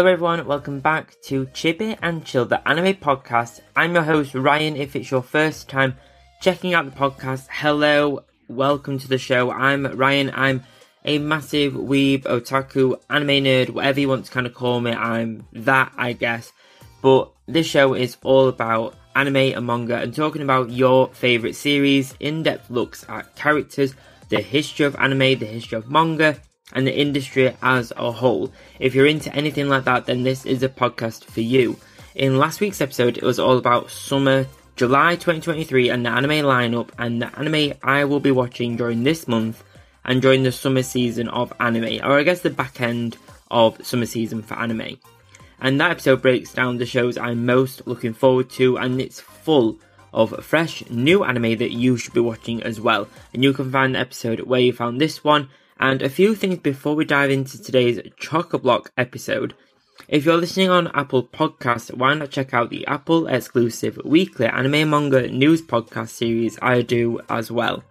Hello everyone, welcome back to Chibi and Chill, the anime podcast. I'm your host Ryan. If it's your first time checking out the podcast, hello, welcome to the show. I'm Ryan. I'm a massive weeb, otaku, anime nerd, whatever you want to kind of call me. I'm that, I guess. But this show is all about anime and manga and talking about your favorite series, in-depth looks at characters, the history of anime, the history of manga, and the industry as a whole. If you're into anything like that, then this is a podcast for you. In last week's episode, it was all about summer July 2023 and the anime lineup and the anime I will be watching during this month and during the summer season of anime, or I guess the back end of summer season for anime. And that episode breaks down the shows I'm most looking forward to, and it's full of fresh new anime that you should be watching as well. And you can find the episode where you found this one and a few things before we dive into today's chock block episode. If you're listening on Apple Podcasts, why not check out the Apple exclusive weekly anime manga news podcast series I do as well.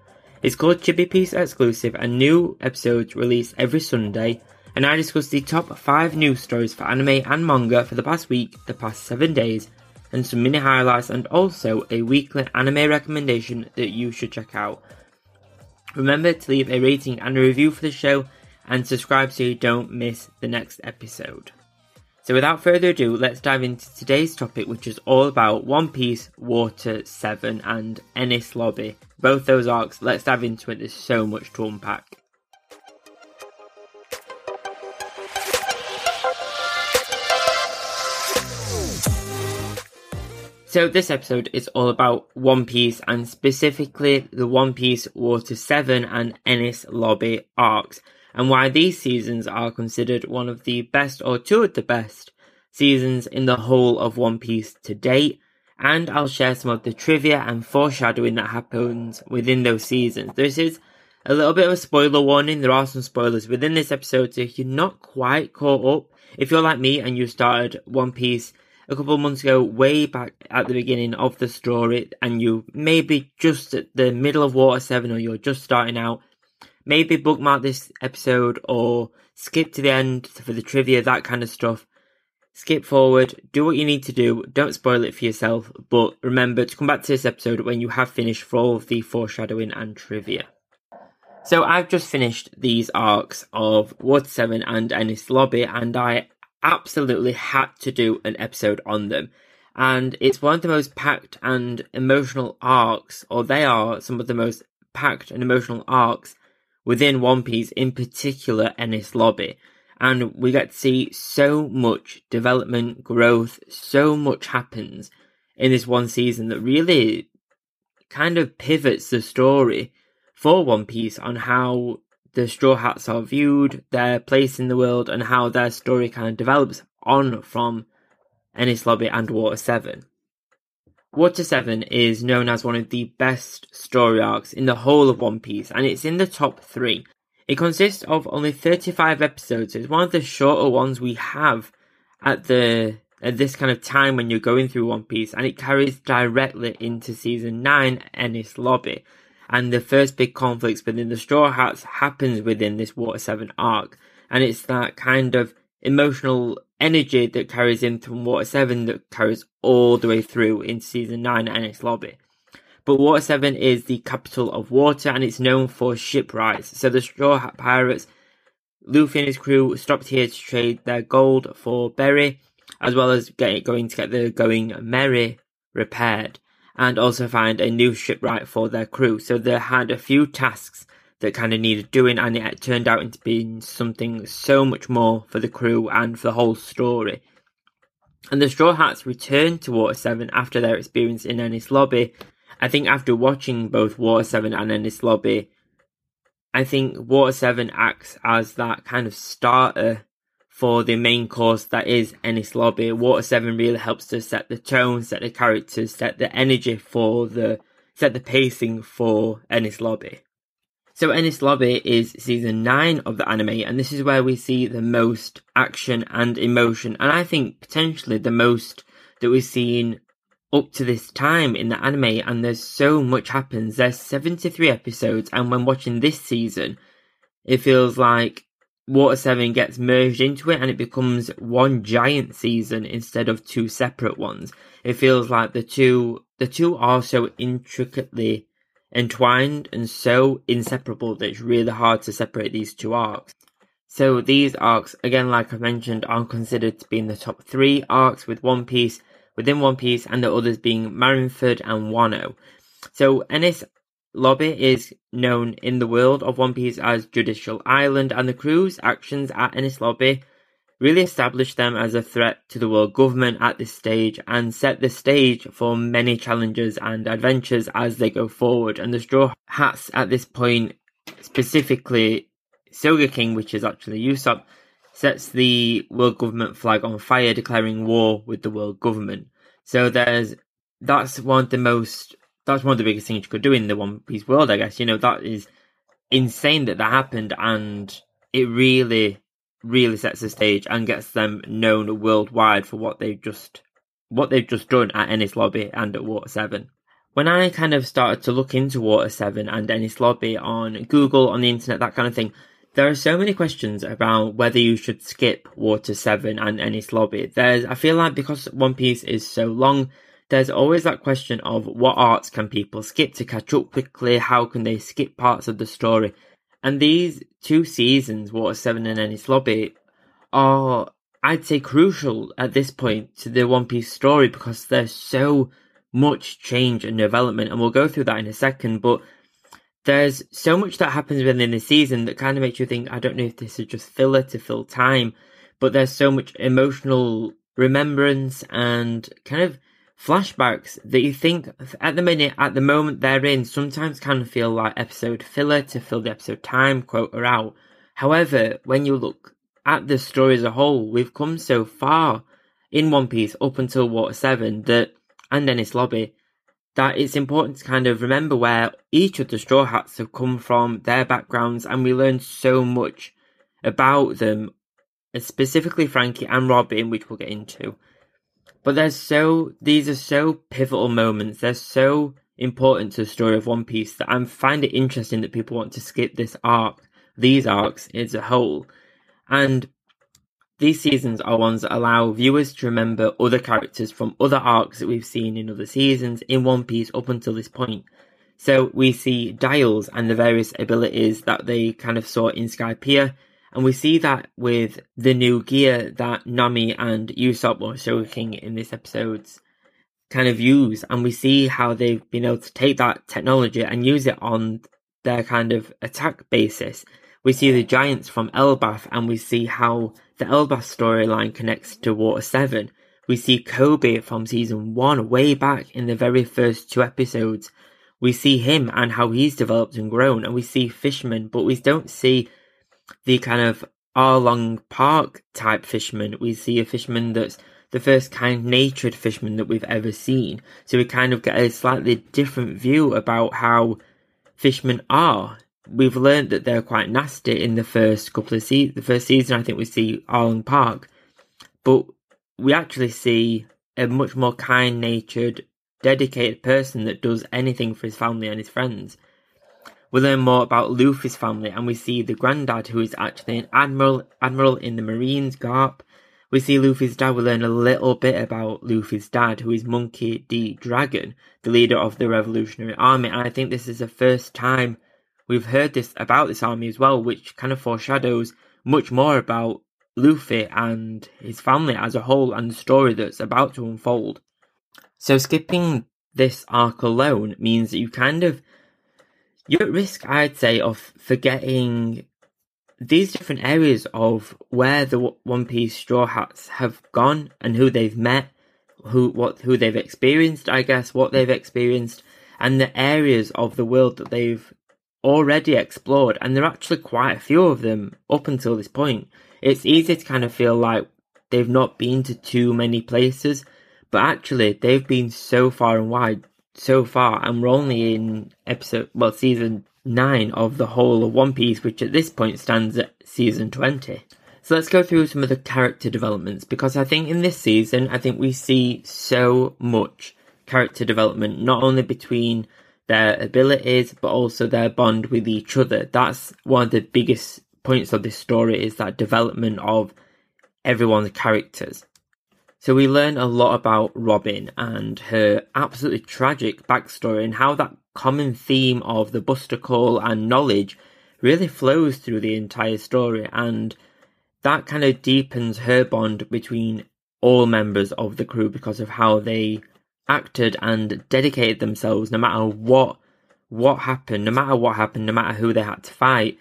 It's called Chibi Piece Exclusive and new episodes release every Sunday and I discuss the top 5 news stories for anime and manga for the past week, the past 7 days, and some mini highlights and also a weekly anime recommendation that you should check out. Remember to leave a rating and a review for the show and subscribe so you don't miss the next episode. So without further ado, let's dive into today's topic, which is all about One Piece, Water 7 and Enies Lobby. Both those arcs, let's dive into it, there's so much to unpack. So this episode is all about One Piece and specifically the One Piece Water 7 and Enies Lobby arcs and why these seasons are considered one of the best or two of the best seasons in the whole of One Piece to date. And I'll share some of the trivia and foreshadowing that happens within those seasons. This is a little bit of a spoiler warning. There are some spoilers within this episode, so if you're not quite caught up, if you're like me and you started One Piece a couple of months ago, way back at the beginning of the story, and you maybe just at the middle of Water 7 or you're just starting out, maybe bookmark this episode or skip to the end for the trivia, that kind of stuff. Skip forward, do what you need to do, don't spoil it for yourself, but remember to come back to this episode when you have finished for all of the foreshadowing and trivia. So I've just finished these arcs of Water 7 and Enies Lobby, and I absolutely had to do an episode on them. And it's one of the most packed and emotional arcs, or they are some of the most packed and emotional arcs within One Piece, in particular Enies Lobby. And we get to see so much development, growth, so much happens in this one season that really kind of pivots the story for One Piece on how the Straw Hats are viewed, their place in the world, and how their story kind of develops on from Enies Lobby and Water 7. Water 7 is known as one of the best story arcs in the whole of One Piece, and it's in the top three. It consists of only 35 episodes, so it's one of the shorter ones we have at the at this kind of time when you're going through One Piece, and it carries directly into season 9 Enies Lobby and the first big conflicts within the Straw Hats happens within this Water 7 arc. And it's that kind of emotional energy that carries in from Water 7 that carries all the way through into Season 9 and its Lobby. But Water 7 is the capital of water and it's known for shipwrights. So the Straw Hat Pirates, Luffy and his crew stopped here to trade their gold for berry, as well as get, going to get the Going Merry repaired and also find a new shipwright for their crew. So they had a few tasks that kind of needed doing, and it turned out into being something so much more for the crew and for the whole story. And the Straw Hats returned to Water 7 after their experience in Enies Lobby. I think after watching both Water 7 and Enies Lobby, I think Water 7 acts as that kind of starter for the main course that is Enies Lobby. Water 7 really helps to set the tone, set the characters, set the energy for the, set the pacing for Enies Lobby. So Enies Lobby is season 9 of the anime and this is where we see the most action and emotion and I think potentially the most that we've seen up to this time in the anime and there's so much happens. There's 73 episodes and when watching this season, it feels like Water 7 gets merged into it and it becomes one giant season instead of two separate ones. It feels like the two the two are so intricately entwined and so inseparable that it's really hard to separate these two arcs. So these arcs, again, like I mentioned, are considered to be in the top three arcs with One Piece within One Piece, and the others being Marineford and Wano. So Enies Lobby is known in the world of One Piece as Judicial Island, and the crew's actions at Enies Lobby really established them as a threat to the world government at this stage and set the stage for many challenges and adventures as they go forward. And the Straw Hats at this point, specifically Sogeking, which is actually Usopp, sets the world government flag on fire, declaring war with the world government. So there's that's one of the most that's one of the biggest things you could do in the One Piece world, I guess. You know, that is insane that that happened and it really really sets the stage and gets them known worldwide for what they've just what they've just done at Enies Lobby and at Water Seven. When I kind of started to look into Water Seven and Enies Lobby on Google, on the internet, that kind of thing, there are so many questions about whether you should skip Water Seven and Enies Lobby. There's, I feel like because One Piece is so long, there's always that question of what arcs can people skip to catch up quickly? How can they skip parts of the story? And these two seasons, Water 7 and Enies Lobby, are, I'd say, crucial at this point to the One Piece story because there's so much change and development, and we'll go through that in a second, but there's so much that happens within the season that kind of makes you think, I don't know if this is just filler to fill time, but there's so much emotional remembrance and kind of flashbacks that you think at the minute, at the moment they're in, sometimes can feel like episode filler to fill the episode time quota out. However, when you look at the story as a whole, we've come so far in One Piece up until Water 7 that, and Enies Lobby, that it's important to kind of remember where each of the Straw Hats have come from, their backgrounds, and we learn so much about them, specifically Franky and Robin, which we'll get into. But there's so these are so pivotal moments. They're so important to the story of One Piece that I find it interesting that people want to skip this arc, these arcs as a whole. And these seasons are ones that allow viewers to remember other characters from other arcs that we've seen in other seasons in One Piece up until this point. So we see Dials and the various abilities that they kind of saw in Skypiea and we see that with the new gear that Nami and Usopp or Sogeking in this episode's kind of use. And we see how they've been able to take that technology and use it on their kind of attack basis. We see the giants from Elbaf and we see how the Elbaf storyline connects to Water 7. We see Koby from season 1 way back in the very first two episodes. We see him and how he's developed and grown and we see Fishman, but we don't see the kind of Arlong Park type fisherman. We see a fisherman that's the first kind natured fisherman that we've ever seen. So we kind of get a slightly different view about how fishermen are. We've learned that they're quite nasty in the first couple of seasons. The first season, I think we see Arlong Park, but we actually see a much more kind natured, dedicated person that does anything for his family and his friends. We learn more about Luffy's family and we see the granddad who is actually an admiral admiral in the Marines, Garp. We see Luffy's dad, we learn a little bit about Luffy's dad, who is Monkey D. Dragon, the leader of the Revolutionary Army, and I think this is the first time we've heard this about this army as well, which kind of foreshadows much more about Luffy and his family as a whole and the story that's about to unfold. So skipping this arc alone means that you kind of you're at risk, I'd say, of forgetting these different areas of where the One Piece Straw Hats have gone and who they've met, who what who they've experienced, I guess, what they've experienced, and the areas of the world that they've already explored. And there are actually quite a few of them up until this point. It's easy to kind of feel like they've not been to too many places, but actually they've been so far and wide so far, and we're only in episode, well, season 9 of the whole of One Piece, which at this point stands at season 20. So let's go through some of the character developments, because I think in this season, I think we see so much character development, not only between their abilities, but also their bond with each other. That's one of the biggest points of this story is that development of everyone's characters. So we learn a lot about Robin and her absolutely tragic backstory and how that common theme of the Buster Call and knowledge really flows through the entire story and that kind of deepens her bond between all members of the crew because of how they acted and dedicated themselves no matter what what happened, no matter what happened, no matter who they had to fight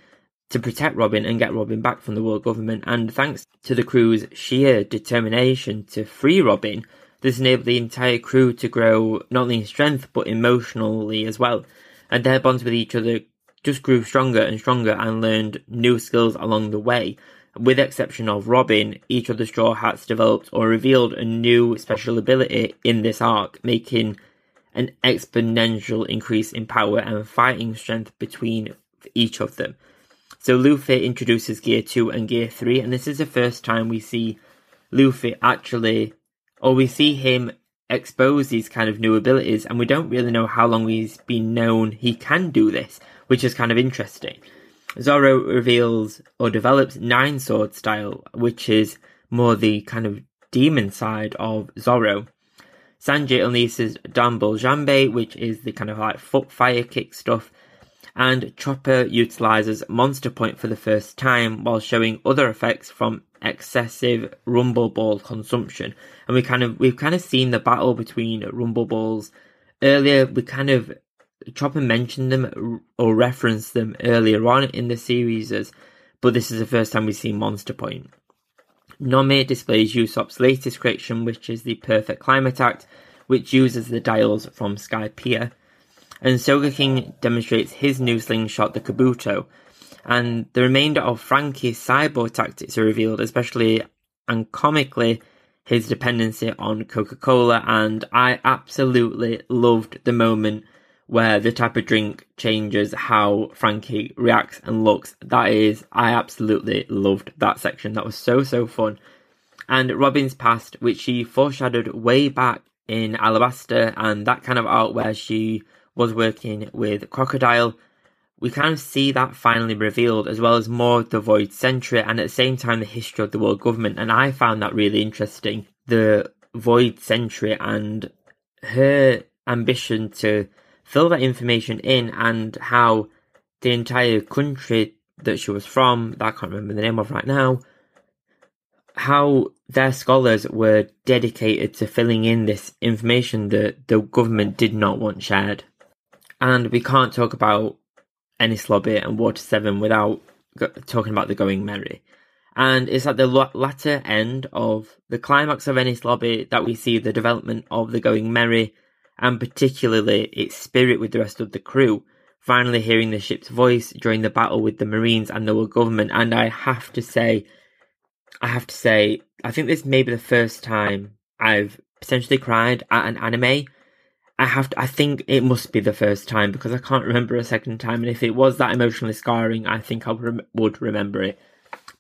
to protect Robin and get Robin back from the world government. And thanks to the crew's sheer determination to free Robin, this enabled the entire crew to grow not only in strength but emotionally as well. And their bonds with each other just grew stronger and stronger and learned new skills along the way. With the exception of Robin, each of the Straw Hats developed or revealed a new special ability in this arc, making an exponential increase in power and fighting strength between each of them. So Luffy introduces Gear 2 and Gear 3, and this is the first time we see Luffy actually, or we see him expose these kind of new abilities, and we don't really know how long he's been known he can do this, which is kind of interesting. Zoro reveals or develops Nine Sword style, which is more the kind of demon side of Zoro. Sanji unleashes Danbo Jambe, which is the kind of like foot fire kick stuff, and Chopper utilizes Monster Point for the first time while showing other effects from excessive Rumble Ball consumption. And we kind of we've kind of seen the battle between Rumble Balls earlier. We kind of Chopper mentioned them or referenced them earlier on in the series, as, but this is the first time we've seen Monster Point. Nami displays Usopp's latest creation, which is the Perfect Clima-Tact, which uses the dials from Skypiea and Sogeking demonstrates his new slingshot, the Kabuto, and the remainder of Franky's cyborg tactics are revealed, especially and comically his dependency on Coca-Cola, and I absolutely loved the moment where the type of drink changes how Franky reacts and looks. That is, I absolutely loved that section. That was so, so fun. And Robin's past, which she foreshadowed way back in Alabasta, and that kind of art where she was working with Crocodile, we kind of see that finally revealed, as well as more the Void Century and at the same time the history of the world government. And I found that really interesting. The Void Century and her ambition to fill that information in and how the entire country that she was from, that I can't remember the name of right now, how their scholars were dedicated to filling in this information that the government did not want shared. And we can't talk about Enies Lobby and Water 7 without go- talking about the Going Merry. And it's at the latter end of the climax of Enies Lobby that we see the development of the Going Merry and particularly its spirit with the rest of the crew, finally hearing the ship's voice during the battle with the Marines and the world government. And I have to say, I have to say, I think this may be the first time I've potentially cried at an anime I have to, I think it must be the first time because I can't remember a second time. And if it was that emotionally scarring, I think I rem- would remember it.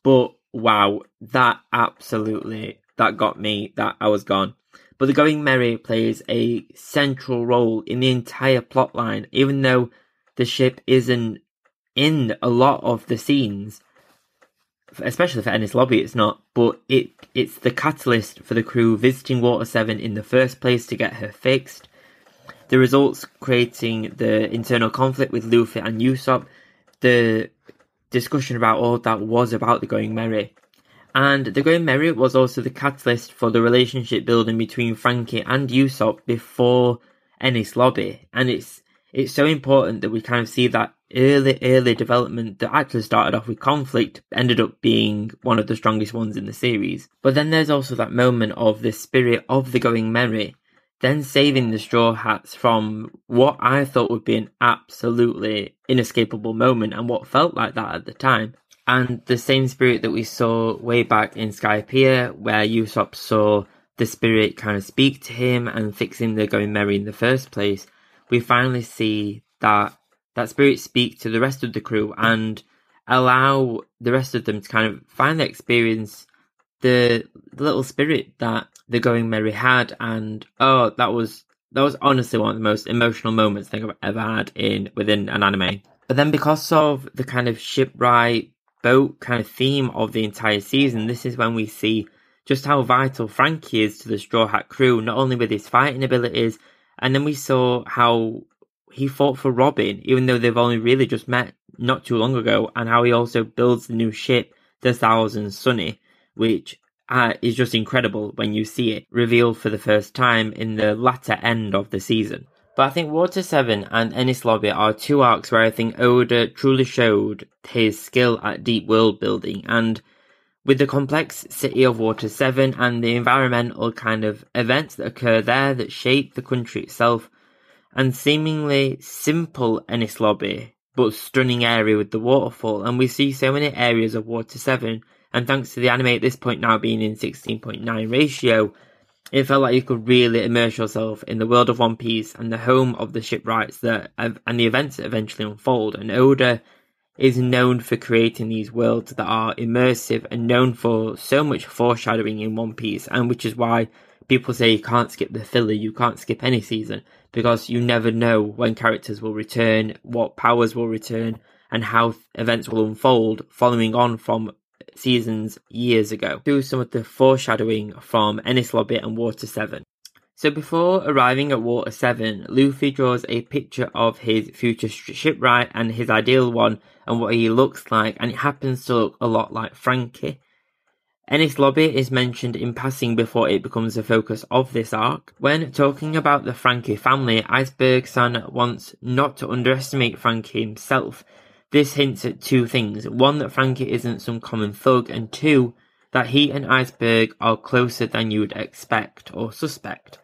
But wow, that absolutely, that got me, that I was gone. But the Going Merry plays a central role in the entire plotline, even though the ship isn't in a lot of the scenes, especially for Enies Lobby, it's not. But it it's the catalyst for the crew visiting Water Seven in the first place to get her fixed the results creating the internal conflict with Luffy and Usopp, the discussion about all that was about the Going Merry. And the Going Merry was also the catalyst for the relationship building between Franky and Usopp before Enies Lobby. And it's it's so important that we kind of see that early, early development that actually started off with conflict ended up being one of the strongest ones in the series. But then there's also that moment of the spirit of the Going Merry then saving the Straw Hats from what I thought would be an absolutely inescapable moment and what felt like that at the time. And the same spirit that we saw way back in Skypiea, where Usopp saw the spirit kind of speak to him and fix him the going merry in the first place, we finally see that that spirit speak to the rest of the crew and allow the rest of them to kind of find experience the, the little spirit that the Going Merry had, and oh, that was that was honestly one of the most emotional moments I think I've ever had in within an anime. But then because of the kind of shipwright boat kind of theme of the entire season. This is when we see just how vital Franky is to the Straw Hat crew, not only with his fighting abilities, and then we saw how he fought for Robin, even though they've only really just met not too long ago, and how he also builds the new ship, the Thousand Sunny, which uh, is just incredible when you see it revealed for the first time in the latter end of the season. But I think Water 7 and Enies Lobby are two arcs where I think Oda truly showed his skill at deep world building and with the complex city of Water 7 and the environmental kind of events that occur there that shape the country itself, and seemingly simple Enies Lobby, but stunning area with the waterfall, and we see so many areas of Water 7, and thanks to the anime at this point now being in 16.9 ratio, it felt like you could really immerse yourself in the world of One Piece and the home of the shipwrights that and the events that eventually unfold. And Oda is known for creating these worlds that are immersive and known for so much foreshadowing in One Piece, and which is why people say you can't skip the filler, you can't skip any season, because you never know when characters will return, what powers will return, and how events will unfold following on from seasons years ago. through some of the foreshadowing from Enies Lobby and Water 7. So before arriving at Water 7, Luffy draws a picture of his future shipwright and his ideal one and what he looks like, and it happens to look a lot like Franky. Enies Lobby is mentioned in passing before it becomes the focus of this arc. When talking about the Franky family, Iceberg-san wants not to underestimate Franky himself. This hints at two things. One, that Franky isn't some common thug, and two, that he and Iceberg are closer than you would expect or suspect.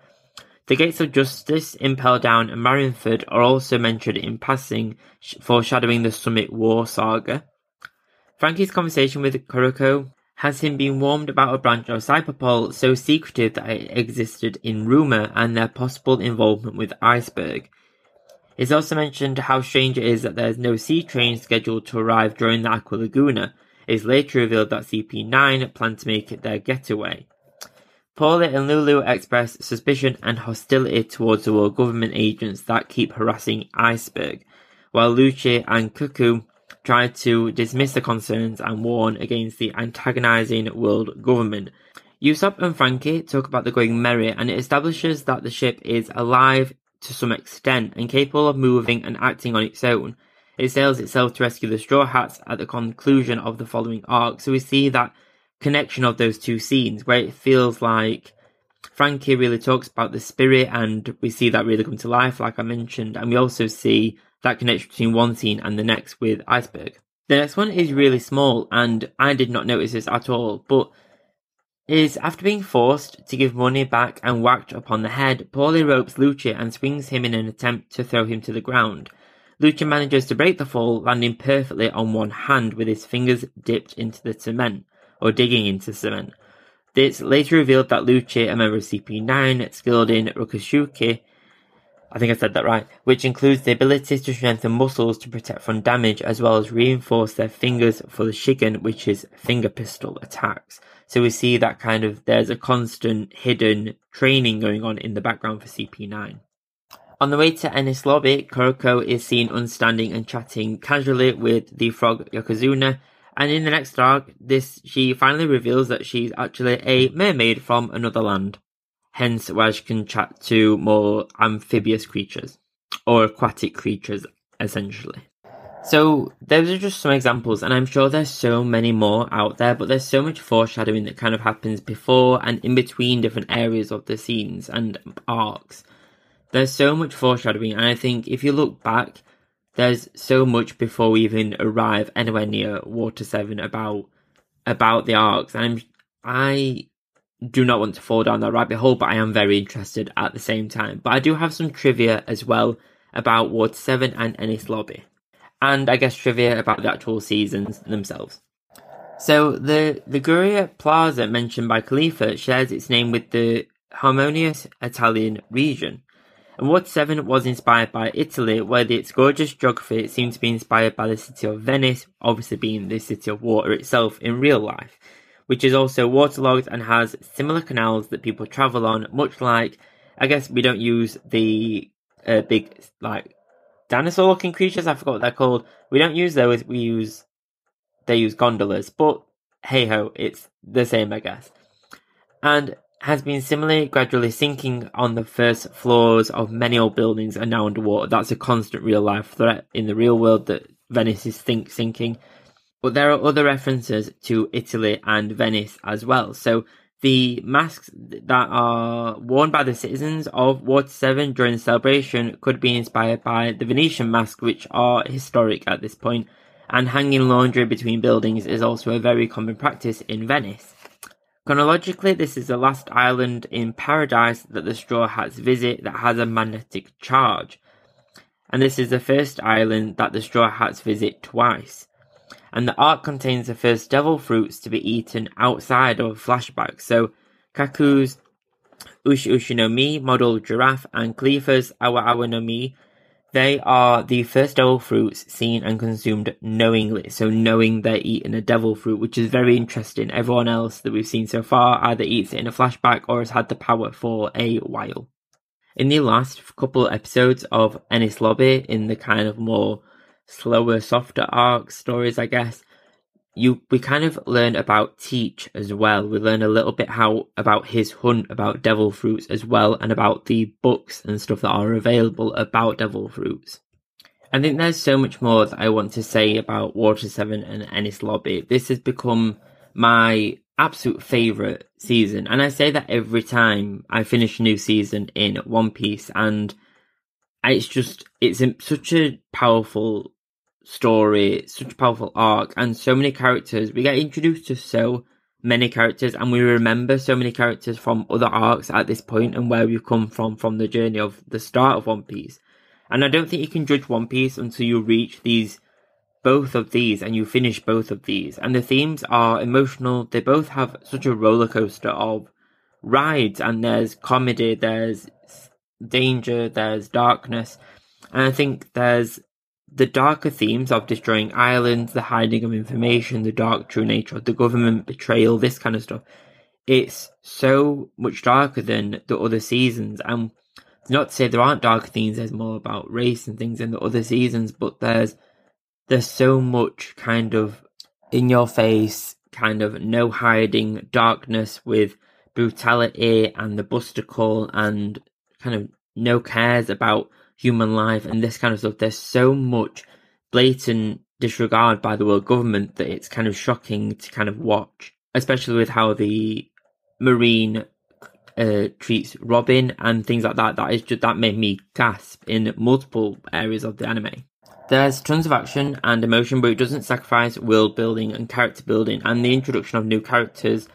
The Gates of Justice, Impel Down and Marineford are also mentioned in passing, foreshadowing the Summit War saga. Franky's conversation with Kokoro has him being warned about a branch of Cipher Pol so secretive that it existed in rumour and their possible involvement with Iceberg. It's also mentioned how strange it is that there is no sea train scheduled to arrive during the Aqua Laguna. It is later revealed that CP9 plan to make it their getaway. Paulie and Lulu express suspicion and hostility towards the world government agents that keep harassing Iceberg, while Lucci and Kaku try to dismiss the concerns and warn against the antagonizing world government. Usopp and Franky talk about the Going Merry and it establishes that the ship is alive to some extent and capable of moving and acting on its own. It sails itself to rescue the Straw Hats at the conclusion of the following arc, so we see that connection of those two scenes where it feels like Franky really talks about the spirit and we see that really come to life, like I mentioned, and we also see that connection between one scene and the next with Iceberg. The next one is really small and I did not notice this at all, but is after being forced to give money back and whacked upon the head, Paulie ropes Lucci and swings him in an attempt to throw him to the ground. Lucci manages to break the fall, landing perfectly on one hand with his fingers dipped into the cement or digging into cement. It's later revealed that Lucci, a member of CP9, skilled in Rokushiki, I think I said that right, which includes the ability to strengthen muscles to protect from damage as well as reinforce their fingers for the Shigan, which is finger pistol attacks. So we see that kind of, there's a constant hidden training going on in the background for CP9. On the way to Enies Lobby, Kokoro is seen unstanding and chatting casually with the frog Yokozuna, and in the next arc, this she finally reveals that she's actually a mermaid from another land. Hence why she can chat to more amphibious creatures. Or aquatic creatures, essentially. So those are just some examples, and I'm sure there's so many more out there, but there's so much foreshadowing that kind of happens before and in between different areas of the scenes and arcs. There's so much foreshadowing, and I think if you look back, there's so much before we even arrive anywhere near Water Seven about about the arcs, and I'm, I do not want to fall down that rabbit hole, but I am very interested at the same time. But I do have some trivia as well about Water Seven and Enies Lobby, and I guess trivia about the actual seasons themselves. So the the Guria Plaza mentioned by Kalifa shares its name with the harmonious Italian region. And Water 7 was inspired by Italy, where its gorgeous geography seemed to be inspired by the city of Venice, obviously being the city of water itself in real life, which is also waterlogged and has similar canals that people travel on, much like, I guess we don't use the uh, big, like, dinosaur looking creatures, I forgot what they're called. We don't use those, we use they use gondolas, but hey ho, it's the same, I guess. And has been similarly gradually sinking on the first floors of many old buildings are now underwater. That's a constant real life threat in the real world that Venice is think sinking. But there are other references to Italy and Venice as well. So the masks that are worn by the citizens of Water 7 during the celebration could be inspired by the Venetian masks, which are historic at this point. point, and hanging laundry between buildings is also a very common practice in Venice. Chronologically, this is the last island in Paradise that the Straw Hats visit that has a magnetic charge. And this is the first island that the Straw Hats visit twice. And the arc contains the first devil fruits to be eaten outside of flashbacks. So, Kaku's Ushi Ushi no Mi, model giraffe, and Kalifa's Awa Awa no Mi they are the first devil fruits seen and consumed knowingly, so knowing they're eating a devil fruit, which is very interesting. Everyone else that we've seen so far either eats it in a flashback or has had the power for a while. In the last couple episodes of Enies Lobby, in the kind of more slower, softer arc stories, I guess, you we kind of learn about Teach as well. We learn a little bit how about his hunt about devil fruits as well, and about the books and stuff that are available about devil fruits. I think there's so much more that I want to say about Water Seven and Enies Lobby. This has become my absolute favorite season, and I say that every time I finish a new season in One Piece, and it's just it's such a powerful story, such a powerful arc, and so many characters. We get introduced to so many characters, and we remember so many characters from other arcs at this point and where we've come from from the journey of the start of One Piece. And I don't think you can judge One Piece until you reach these both of these and you finish both of these. And the themes are emotional. They both have such a roller coaster of rides, and there's comedy, there's danger, there's darkness. And I think there's the darker themes of destroying islands, the hiding of information, the dark true nature of the government, betrayal, this kind of stuff. It's so much darker than the other seasons. And not to say there aren't darker themes, there's more about race and things in the other seasons, but there's there's so much kind of in your face, kind of no hiding darkness with brutality and the Buster call and kind of no cares about human life and this kind of stuff. There's so much blatant disregard by the world government that it's kind of shocking to kind of watch, especially with how the Marine uh, treats Robin and things like that. That is just that made me gasp in multiple areas of the anime. There's tons of action and emotion, but it doesn't sacrifice world building and character building and the introduction of new characters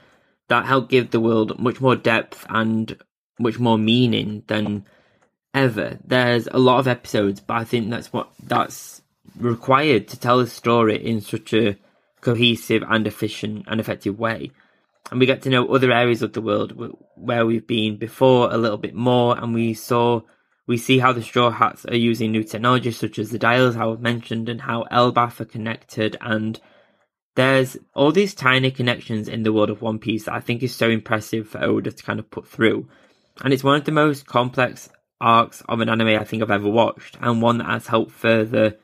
that help give the world much more depth and much more meaning than ever. There's a lot of episodes, but I think that's what that's required to tell a story in such a cohesive and efficient and effective way. And we get to know other areas of the world where we've been before a little bit more, and we saw we see how the Straw Hats are using new technologies such as the dials I have mentioned, and how Elbaf are connected. And there's all these tiny connections in the world of One Piece that I think is so impressive for Oda to kind of put through. And it's one of the most complex arcs of an anime I think I've ever watched, and one that has helped further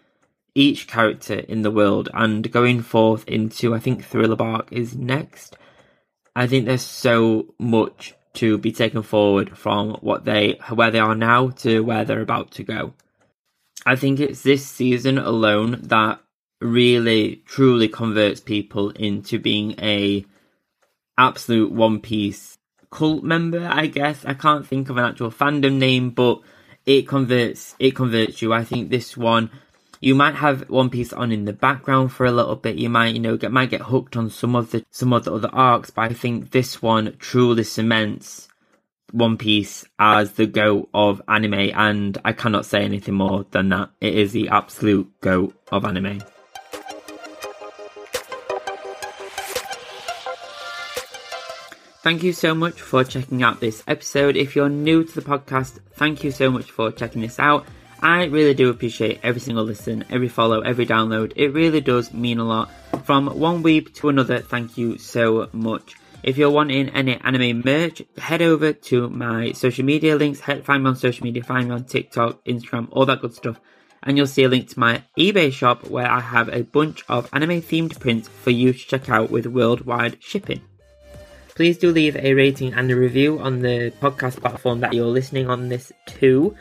each character in the world. And going forth into, I think Thriller Bark is next. I think there's so much to be taken forward from what they where they are now to where they're about to go. I think it's this season alone that really truly converts people into being a absolute One Piece cult member, I guess. I can't think of an actual fandom name, but it converts it converts you. I think this one you might have One Piece on in the background for a little bit. You might, you know, get might get hooked on some of the some of the other arcs, but I think this one truly cements One Piece as the go of anime, and I cannot say anything more than that. It is the absolute go of anime. Thank you so much for checking out this episode. If you're new to the podcast, thank you so much for checking this out. I really do appreciate every single listen, every follow, every download. It really does mean a lot. From one week to another, thank you so much. If you're wanting any anime merch, head over to my social media links. Head, find me on social media, find me on TikTok, Instagram, all that good stuff and you'll see a link to my eBay shop where I have a bunch of anime themed prints for you to check out with worldwide shipping. Please do leave a rating and a review on the podcast platform that you're listening on this to.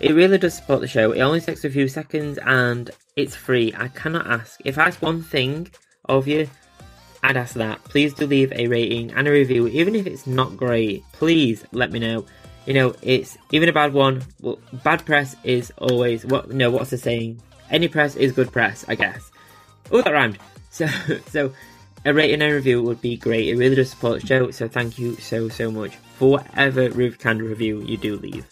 It really does support the show. It only takes a few seconds and it's free. I cannot ask. If I ask one thing of you, I'd ask that. Please do leave a rating and a review, even if it's not great. Please let me know. You know, it's even a bad one. Well, bad press is always what? No, what's the saying? Any press is good press, I guess. Oh, that rhymed. So, so a rating and review would be great. It really does support the show. So, thank you so so much for whatever kind of review you do leave.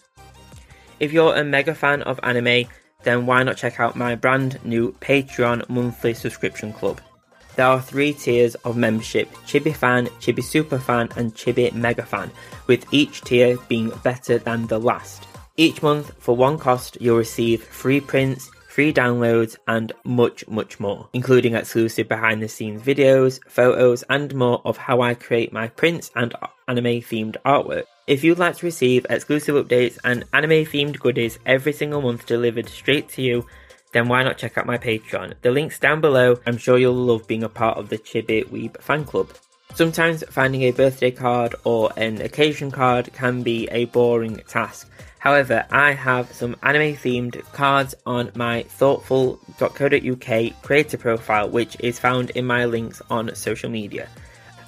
If you're a mega fan of anime, then why not check out my brand new Patreon monthly subscription club? There are three tiers of membership Chibi Fan, Chibi Super Fan, and Chibi Mega Fan, with each tier being better than the last. Each month, for one cost, you'll receive free prints, free downloads, and much, much more, including exclusive behind the scenes videos, photos, and more of how I create my prints and anime themed artwork. If you'd like to receive exclusive updates and anime themed goodies every single month delivered straight to you, then why not check out my Patreon? The link's down below. I'm sure you'll love being a part of the Chibi Weeb fan club. Sometimes finding a birthday card or an occasion card can be a boring task. However, I have some anime themed cards on my thoughtful.co.uk creator profile, which is found in my links on social media.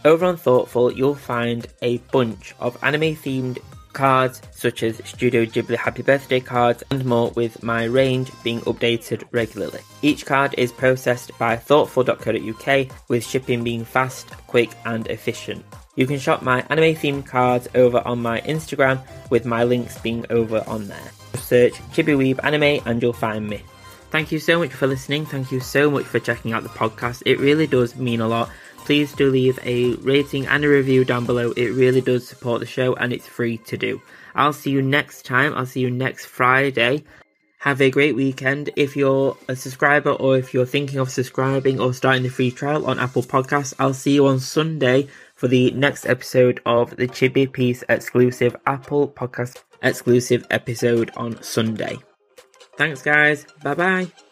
Over on Thoughtful, you'll find a bunch of anime themed cards such as Studio Ghibli Happy Birthday cards and more with my range being updated regularly. Each card is processed by thoughtful.co.uk with shipping being fast, quick and efficient. You can shop my anime themed cards over on my Instagram with my links being over on there. Search Chibiweeb Anime and you'll find me. Thank you so much for listening. Thank you so much for checking out the podcast. It really does mean a lot please do leave a rating and a review down below. It really does support the show and it's free to do. I'll see you next time. I'll see you next Friday. Have a great weekend. If you're a subscriber or if you're thinking of subscribing or starting the free trial on Apple Podcasts, I'll see you on Sunday for the next episode of the Chibi Piece exclusive Apple Podcast exclusive episode on Sunday. Thanks, guys. Bye bye.